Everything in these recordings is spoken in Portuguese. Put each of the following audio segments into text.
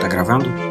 Tá gravando?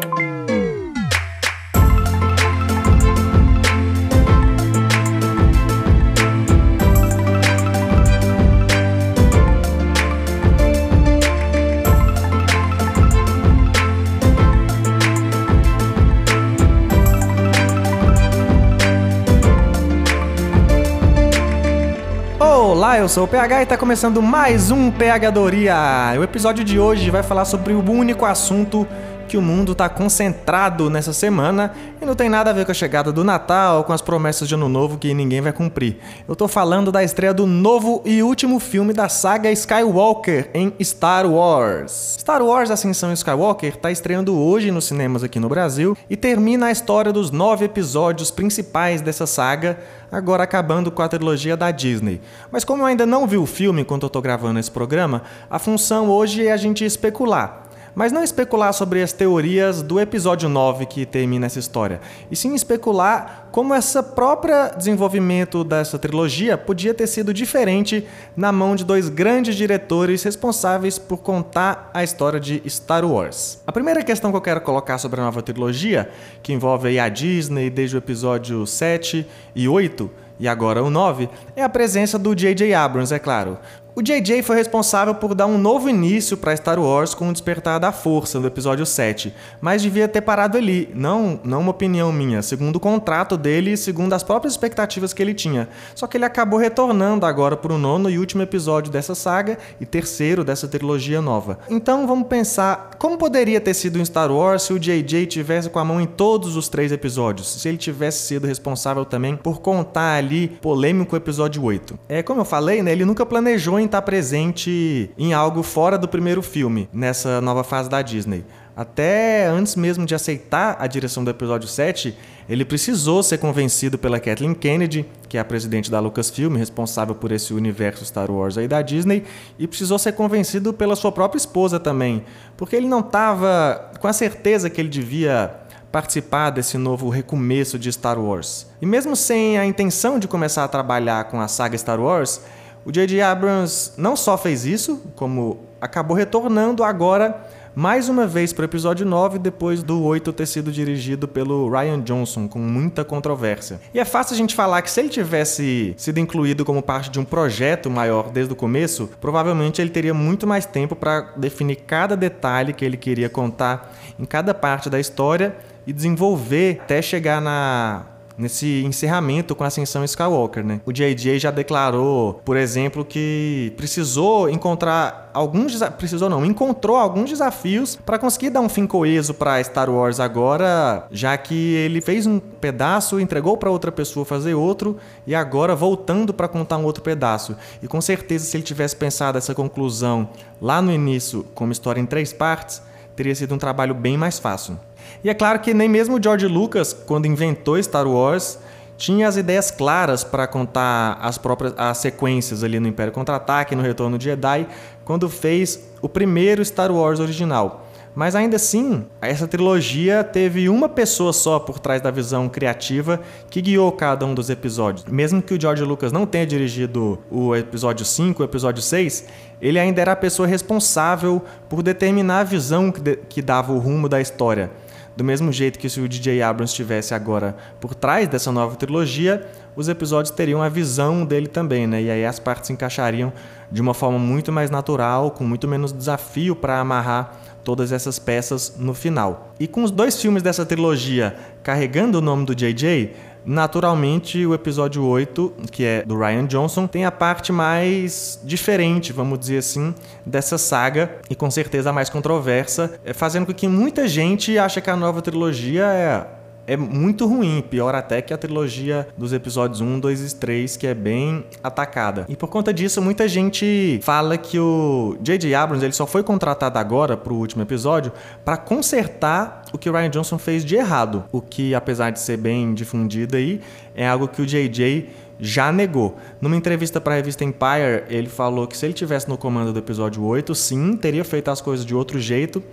Olá, eu sou o PH e está começando mais um PHdoria. O episódio de hoje vai falar sobre o único assunto que o mundo está concentrado nessa semana e não tem nada a ver com a chegada do Natal, com as promessas de Ano Novo que ninguém vai cumprir. Eu tô falando da estreia do novo e último filme da saga Skywalker em Star Wars. Star Wars Ascensão Skywalker está estreando hoje nos cinemas aqui no Brasil e termina a história dos nove episódios principais dessa saga, agora acabando com a trilogia da Disney. Mas como eu ainda não vi o filme enquanto eu tô gravando esse programa, a função hoje é a gente especular mas não especular sobre as teorias do episódio 9 que termina essa história, e sim especular como essa própria desenvolvimento dessa trilogia podia ter sido diferente na mão de dois grandes diretores responsáveis por contar a história de Star Wars. A primeira questão que eu quero colocar sobre a nova trilogia, que envolve a Disney desde o episódio 7 e 8, e agora o 9, é a presença do J.J. Abrams, é claro. O JJ foi responsável por dar um novo início para Star Wars com o Despertar da Força no episódio 7, mas devia ter parado ali, não, não uma opinião minha, segundo o contrato dele e segundo as próprias expectativas que ele tinha. Só que ele acabou retornando agora para o nono e último episódio dessa saga e terceiro dessa trilogia nova. Então vamos pensar como poderia ter sido em Star Wars se o JJ tivesse com a mão em todos os três episódios, se ele tivesse sido responsável também por contar ali polêmico episódio 8. É como eu falei, né, ele nunca planejou estar presente em algo fora do primeiro filme, nessa nova fase da Disney. Até antes mesmo de aceitar a direção do episódio 7, ele precisou ser convencido pela Kathleen Kennedy, que é a presidente da Lucasfilm, responsável por esse universo Star Wars aí da Disney, e precisou ser convencido pela sua própria esposa também, porque ele não estava com a certeza que ele devia participar desse novo recomeço de Star Wars. E mesmo sem a intenção de começar a trabalhar com a saga Star Wars, o J.J. Abrams não só fez isso, como acabou retornando agora mais uma vez para o episódio 9, depois do 8 ter sido dirigido pelo Ryan Johnson, com muita controvérsia. E é fácil a gente falar que se ele tivesse sido incluído como parte de um projeto maior desde o começo, provavelmente ele teria muito mais tempo para definir cada detalhe que ele queria contar em cada parte da história e desenvolver até chegar na nesse encerramento com a ascensão Skywalker, né? O J.J. já declarou, por exemplo, que precisou encontrar alguns precisou não, encontrou alguns desafios para conseguir dar um fim coeso para Star Wars agora, já que ele fez um pedaço, entregou para outra pessoa fazer outro e agora voltando para contar um outro pedaço. E com certeza se ele tivesse pensado essa conclusão lá no início como história em três partes, teria sido um trabalho bem mais fácil. E é claro que nem mesmo George Lucas, quando inventou Star Wars, tinha as ideias claras para contar as próprias as sequências ali no Império Contra-Ataque, no Retorno de Jedi, quando fez o primeiro Star Wars original. Mas ainda assim, essa trilogia teve uma pessoa só por trás da visão criativa que guiou cada um dos episódios. Mesmo que o George Lucas não tenha dirigido o episódio 5, o episódio 6, ele ainda era a pessoa responsável por determinar a visão que, de, que dava o rumo da história. Do mesmo jeito que se o DJ Abrams estivesse agora por trás dessa nova trilogia, os episódios teriam a visão dele também, né? E aí as partes se encaixariam de uma forma muito mais natural, com muito menos desafio para amarrar todas essas peças no final. E com os dois filmes dessa trilogia carregando o nome do JJ, Naturalmente, o episódio 8, que é do Ryan Johnson, tem a parte mais diferente, vamos dizer assim, dessa saga e com certeza a mais controversa, é fazendo com que muita gente ache que a nova trilogia é é muito ruim, pior até que a trilogia dos episódios 1, 2 e 3, que é bem atacada. E por conta disso, muita gente fala que o J.J. Abrams ele só foi contratado agora pro último episódio para consertar o que o Ryan Johnson fez de errado, o que apesar de ser bem difundido aí, é algo que o J.J. já negou. Numa entrevista para a revista Empire, ele falou que se ele tivesse no comando do episódio 8, sim, teria feito as coisas de outro jeito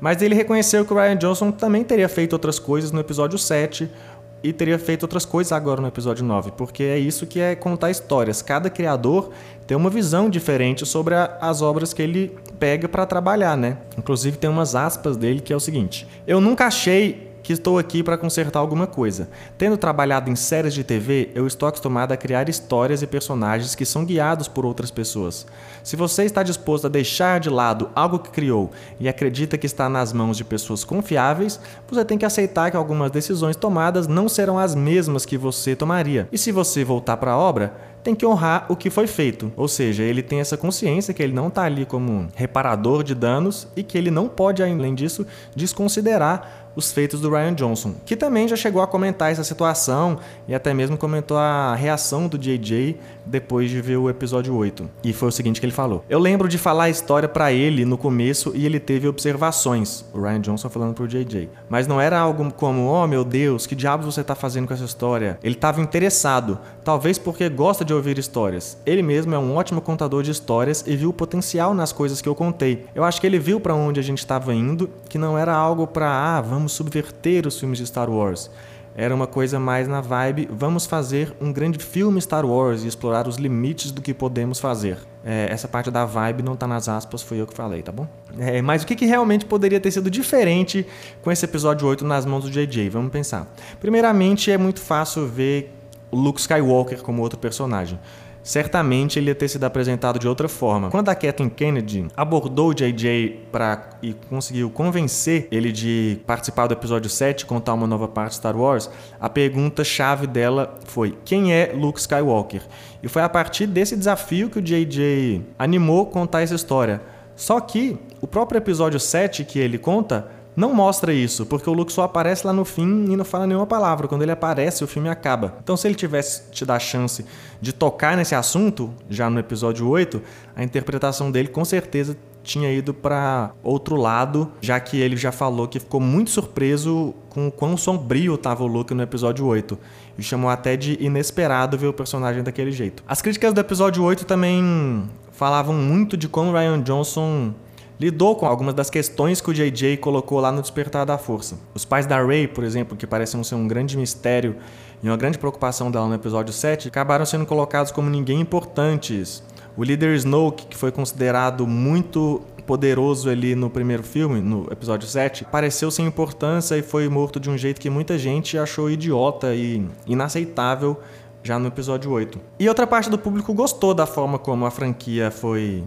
mas ele reconheceu que o Ryan Johnson também teria feito outras coisas no episódio 7 e teria feito outras coisas agora no episódio 9, porque é isso que é contar histórias. Cada criador tem uma visão diferente sobre a, as obras que ele pega para trabalhar, né? Inclusive tem umas aspas dele que é o seguinte: Eu nunca achei que estou aqui para consertar alguma coisa. Tendo trabalhado em séries de TV, eu estou acostumado a criar histórias e personagens que são guiados por outras pessoas. Se você está disposto a deixar de lado algo que criou e acredita que está nas mãos de pessoas confiáveis, você tem que aceitar que algumas decisões tomadas não serão as mesmas que você tomaria. E se você voltar para a obra, tem que honrar o que foi feito. Ou seja, ele tem essa consciência que ele não está ali como reparador de danos e que ele não pode, além disso, desconsiderar os feitos do Ryan Johnson, que também já chegou a comentar essa situação e até mesmo comentou a reação do JJ depois de ver o episódio 8. E foi o seguinte que ele falou: Eu lembro de falar a história para ele no começo e ele teve observações. O Ryan Johnson falando pro JJ. Mas não era algo como: Oh meu Deus, que diabos você tá fazendo com essa história? Ele estava interessado, talvez porque gosta de ouvir histórias. Ele mesmo é um ótimo contador de histórias e viu o potencial nas coisas que eu contei. Eu acho que ele viu para onde a gente estava indo, que não era algo para, ah, vamos subverter os filmes de Star Wars. Era uma coisa mais na vibe, vamos fazer um grande filme Star Wars e explorar os limites do que podemos fazer. É, essa parte da vibe não tá nas aspas, foi eu que falei, tá bom? É, mas o que, que realmente poderia ter sido diferente com esse episódio 8 nas mãos do JJ? Vamos pensar. Primeiramente, é muito fácil ver Luke Skywalker como outro personagem certamente ele ia ter sido apresentado de outra forma. Quando a Kathleen Kennedy abordou o JJ para e conseguiu convencer ele de participar do episódio 7, contar uma nova parte de Star Wars, a pergunta chave dela foi: quem é Luke Skywalker? E foi a partir desse desafio que o JJ animou contar essa história. Só que o próprio episódio 7 que ele conta não mostra isso, porque o Luke só aparece lá no fim e não fala nenhuma palavra. Quando ele aparece, o filme acaba. Então, se ele tivesse te dar a chance de tocar nesse assunto, já no episódio 8, a interpretação dele com certeza tinha ido para outro lado, já que ele já falou que ficou muito surpreso com o quão sombrio estava o Luke no episódio 8. E chamou até de inesperado ver o personagem daquele jeito. As críticas do episódio 8 também falavam muito de como Ryan Johnson lidou com algumas das questões que o JJ colocou lá no Despertar da Força. Os pais da Rey, por exemplo, que pareciam ser um grande mistério e uma grande preocupação dela no episódio 7, acabaram sendo colocados como ninguém importantes. O líder Snoke, que foi considerado muito poderoso ali no primeiro filme, no episódio 7, pareceu sem importância e foi morto de um jeito que muita gente achou idiota e inaceitável já no episódio 8. E outra parte do público gostou da forma como a franquia foi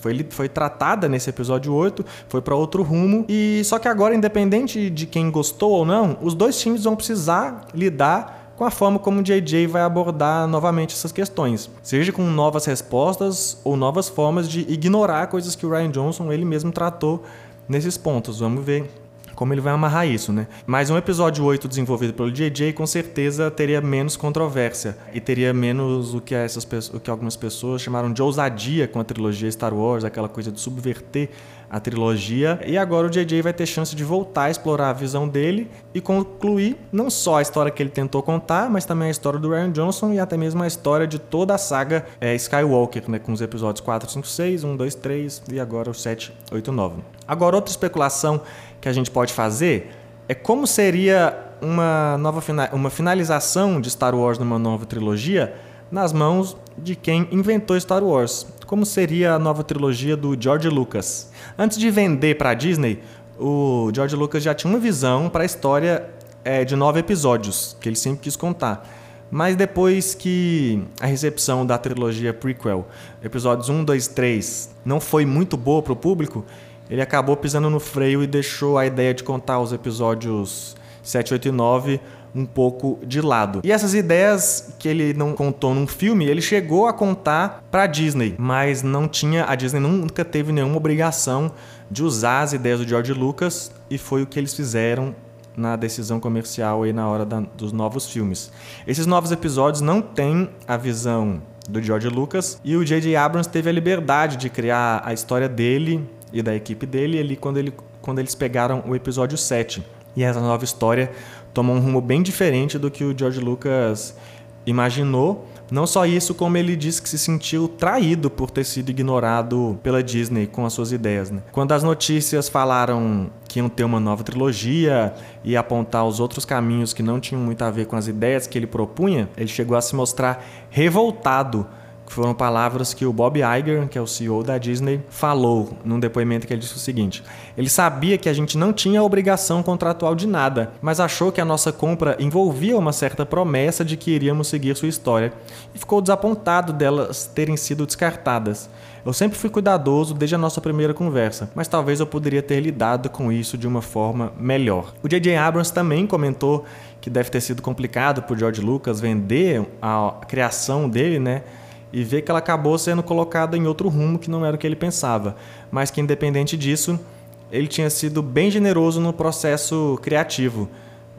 foi, foi tratada nesse episódio 8, foi para outro rumo. E só que agora, independente de quem gostou ou não, os dois times vão precisar lidar com a forma como o JJ vai abordar novamente essas questões, seja com novas respostas ou novas formas de ignorar coisas que o Ryan Johnson ele mesmo tratou nesses pontos. Vamos ver como ele vai amarrar isso, né? Mas um episódio 8 desenvolvido pelo JJ com certeza teria menos controvérsia e teria menos o que, essas, o que algumas pessoas chamaram de ousadia com a trilogia Star Wars, aquela coisa de subverter a trilogia. E agora o JJ vai ter chance de voltar a explorar a visão dele e concluir não só a história que ele tentou contar, mas também a história do Ryan Johnson e até mesmo a história de toda a saga é, Skywalker, né? Com os episódios 4, 5, 6, 1, 2, 3 e agora o 7, 8, 9. Agora, outra especulação que a gente pode fazer é como seria uma nova uma finalização de Star Wars numa nova trilogia nas mãos de quem inventou Star Wars. Como seria a nova trilogia do George Lucas? Antes de vender para a Disney, o George Lucas já tinha uma visão para a história é, de nove episódios que ele sempre quis contar. Mas depois que a recepção da trilogia prequel, episódios 1, 2, 3, não foi muito boa para o público, ele acabou pisando no freio e deixou a ideia de contar os episódios 7, 8 e 9 um pouco de lado. E essas ideias que ele não contou num filme, ele chegou a contar para Disney, mas não tinha, a Disney nunca teve nenhuma obrigação de usar as ideias do George Lucas e foi o que eles fizeram na decisão comercial aí na hora da, dos novos filmes. Esses novos episódios não têm a visão do George Lucas e o J.J. Abrams teve a liberdade de criar a história dele e da equipe dele ali quando, ele, quando eles pegaram o episódio 7. E essa nova história tomou um rumo bem diferente do que o George Lucas imaginou, Não só isso, como ele disse que se sentiu traído por ter sido ignorado pela Disney com as suas ideias. Né? Quando as notícias falaram que iam ter uma nova trilogia e apontar os outros caminhos que não tinham muito a ver com as ideias que ele propunha, ele chegou a se mostrar revoltado foram palavras que o Bob Iger, que é o CEO da Disney, falou num depoimento que ele disse o seguinte: ele sabia que a gente não tinha obrigação contratual de nada, mas achou que a nossa compra envolvia uma certa promessa de que iríamos seguir sua história e ficou desapontado delas terem sido descartadas. Eu sempre fui cuidadoso desde a nossa primeira conversa, mas talvez eu poderia ter lidado com isso de uma forma melhor. O J.J. Abrams também comentou que deve ter sido complicado para George Lucas vender a criação dele, né? E ver que ela acabou sendo colocada em outro rumo que não era o que ele pensava, mas que independente disso, ele tinha sido bem generoso no processo criativo,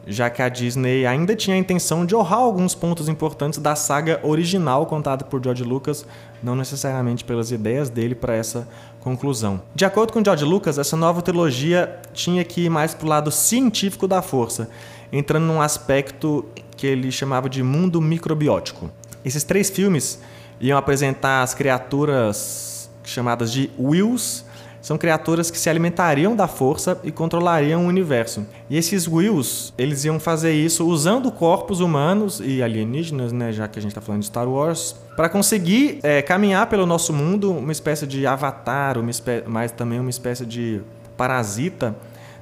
já que a Disney ainda tinha a intenção de honrar alguns pontos importantes da saga original contada por George Lucas, não necessariamente pelas ideias dele para essa conclusão. De acordo com George Lucas, essa nova trilogia tinha que ir mais para o lado científico da força, entrando num aspecto que ele chamava de mundo microbiótico. Esses três filmes iam apresentar as criaturas chamadas de Wills. São criaturas que se alimentariam da força e controlariam o universo. E esses Wills, eles iam fazer isso usando corpos humanos e alienígenas, né, já que a gente está falando de Star Wars, para conseguir é, caminhar pelo nosso mundo, uma espécie de avatar, uma espé mas também uma espécie de parasita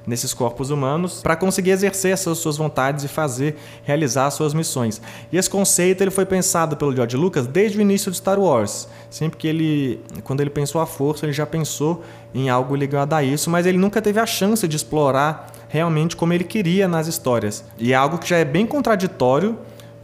nesses corpos humanos para conseguir exercer essas suas vontades e fazer realizar suas missões. E esse conceito ele foi pensado pelo George Lucas desde o início de Star Wars. Sempre que ele, quando ele pensou a força, ele já pensou em algo ligado a isso, mas ele nunca teve a chance de explorar realmente como ele queria nas histórias. E é algo que já é bem contraditório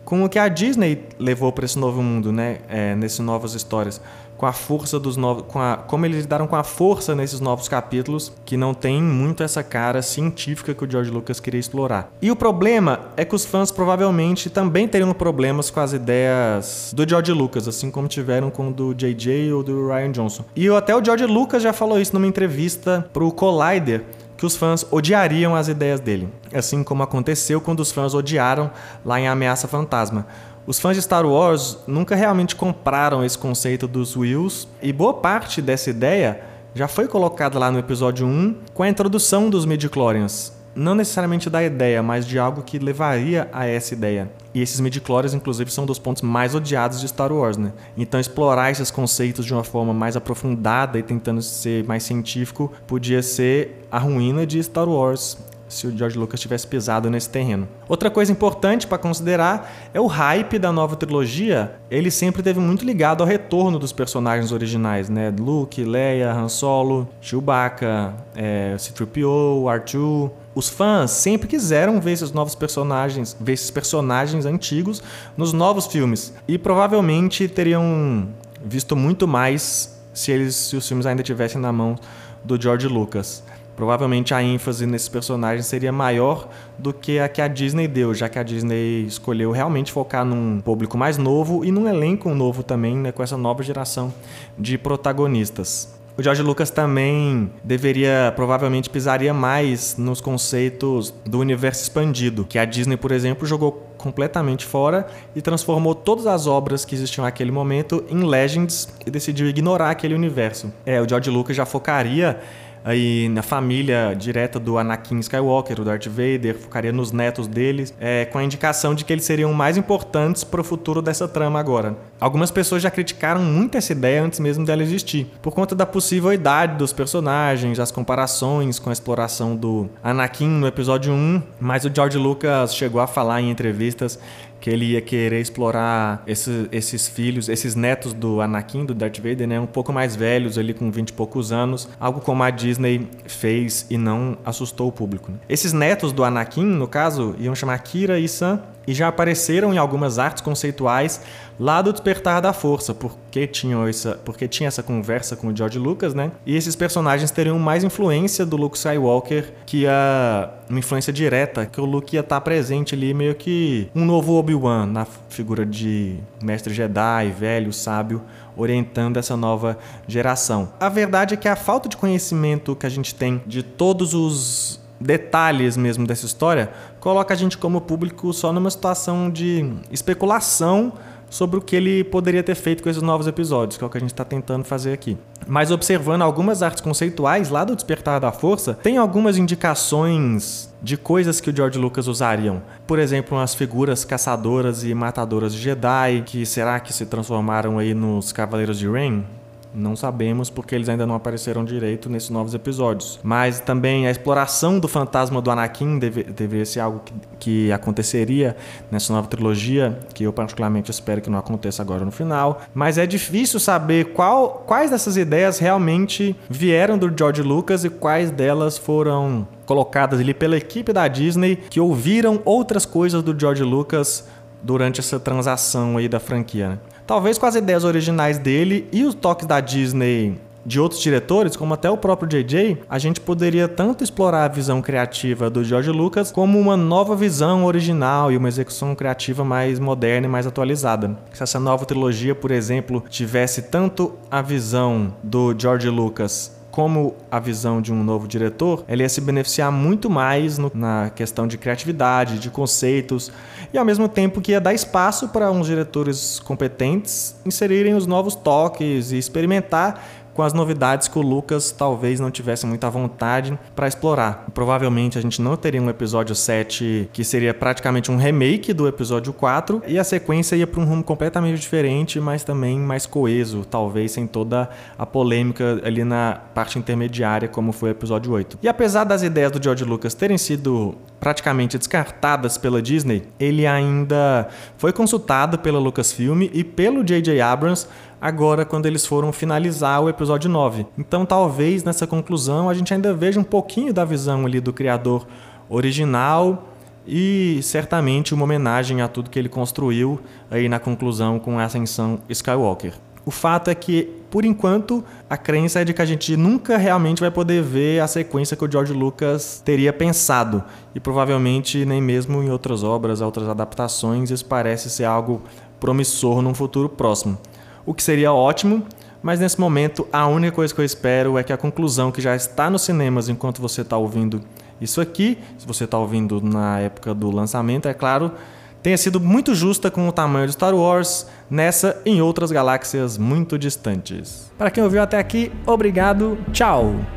com o que a Disney levou para esse novo mundo, né? É, nessas novas histórias com a força dos novos, com a, como eles lidaram com a força nesses novos capítulos, que não tem muito essa cara científica que o George Lucas queria explorar. E o problema é que os fãs provavelmente também teriam problemas com as ideias do George Lucas, assim como tiveram com o do JJ ou do Ryan Johnson. E até o George Lucas já falou isso numa entrevista pro Collider, que os fãs odiariam as ideias dele, assim como aconteceu quando os fãs odiaram lá em Ameaça Fantasma. Os fãs de Star Wars nunca realmente compraram esse conceito dos Wills e boa parte dessa ideia já foi colocada lá no episódio 1 com a introdução dos midichlorians. Não necessariamente da ideia, mas de algo que levaria a essa ideia. E esses midichlorians, inclusive, são dos pontos mais odiados de Star Wars, né? Então, explorar esses conceitos de uma forma mais aprofundada e tentando ser mais científico podia ser a ruína de Star Wars se o George Lucas tivesse pisado nesse terreno. Outra coisa importante para considerar é o hype da nova trilogia. Ele sempre teve muito ligado ao retorno dos personagens originais, né? Luke, Leia, Han Solo, Chewbacca, é, C-3PO, R2. Os fãs sempre quiseram ver esses novos personagens, ver esses personagens antigos nos novos filmes e provavelmente teriam visto muito mais se eles, se os filmes ainda tivessem na mão do George Lucas. Provavelmente a ênfase nesses personagens seria maior do que a que a Disney deu, já que a Disney escolheu realmente focar num público mais novo e num elenco novo também, né, com essa nova geração de protagonistas. O George Lucas também deveria, provavelmente, pisaria mais nos conceitos do universo expandido, que a Disney, por exemplo, jogou completamente fora e transformou todas as obras que existiam naquele momento em Legends e decidiu ignorar aquele universo. É, o George Lucas já focaria aí na família direta do Anakin Skywalker, o Darth Vader, focaria nos netos deles, é, com a indicação de que eles seriam mais importantes para o futuro dessa trama agora. Algumas pessoas já criticaram muito essa ideia antes mesmo dela existir, por conta da possível idade dos personagens, as comparações com a exploração do Anakin no episódio 1, mas o George Lucas chegou a falar em entrevistas que ele ia querer explorar esses, esses filhos, esses netos do Anakin, do Darth Vader, né, um pouco mais velhos, ali com 20 e poucos anos, algo como a Disney fez e não assustou o público. Né? Esses netos do Anakin, no caso, iam chamar Kira e Sam, e já apareceram em algumas artes conceituais lá do Despertar da Força, porque tinham essa, porque tinha essa conversa com o George Lucas, né? E esses personagens teriam mais influência do Luke Skywalker que a uma influência direta, que o Luke ia estar presente ali meio que um novo Obi-Wan na figura de mestre Jedi, velho, sábio, orientando essa nova geração. A verdade é que a falta de conhecimento que a gente tem de todos os detalhes mesmo dessa história coloca a gente como público só numa situação de especulação sobre o que ele poderia ter feito com esses novos episódios, que é o que a gente está tentando fazer aqui. Mas observando algumas artes conceituais lá do Despertar da Força, tem algumas indicações de coisas que o George Lucas usariam. Por exemplo, umas figuras caçadoras e matadoras de Jedi, que será que se transformaram aí nos Cavaleiros de Rain? Não sabemos porque eles ainda não apareceram direito nesses novos episódios. Mas também a exploração do fantasma do Anakin deve, deveria ser algo que, que aconteceria nessa nova trilogia, que eu particularmente espero que não aconteça agora no final. Mas é difícil saber qual, quais dessas ideias realmente vieram do George Lucas e quais delas foram colocadas ali pela equipe da Disney que ouviram outras coisas do George Lucas durante essa transação aí da franquia. Né? Talvez com as ideias originais dele e os toques da Disney de outros diretores, como até o próprio JJ, a gente poderia tanto explorar a visão criativa do George Lucas como uma nova visão original e uma execução criativa mais moderna e mais atualizada. Se essa nova trilogia, por exemplo, tivesse tanto a visão do George Lucas como a visão de um novo diretor, ele ia se beneficiar muito mais no, na questão de criatividade, de conceitos, e ao mesmo tempo que ia dar espaço para uns diretores competentes inserirem os novos toques e experimentar com as novidades que o Lucas talvez não tivesse muita vontade para explorar. Provavelmente a gente não teria um episódio 7 que seria praticamente um remake do episódio 4 e a sequência ia para um rumo completamente diferente, mas também mais coeso, talvez sem toda a polêmica ali na parte intermediária como foi o episódio 8. E apesar das ideias do George Lucas terem sido praticamente descartadas pela Disney, ele ainda foi consultado pela Lucasfilm e pelo J.J. Abrams agora quando eles foram finalizar o episódio 9. Então talvez nessa conclusão a gente ainda veja um pouquinho da visão ali do criador original e certamente uma homenagem a tudo que ele construiu aí na conclusão com a ascensão Skywalker. O fato é que, por enquanto, a crença é de que a gente nunca realmente vai poder ver a sequência que o George Lucas teria pensado. E provavelmente nem mesmo em outras obras, outras adaptações, isso parece ser algo promissor num futuro próximo o que seria ótimo, mas nesse momento a única coisa que eu espero é que a conclusão que já está nos cinemas enquanto você está ouvindo isso aqui, se você está ouvindo na época do lançamento, é claro, tenha sido muito justa com o tamanho de Star Wars nessa e em outras galáxias muito distantes. Para quem ouviu até aqui, obrigado, tchau!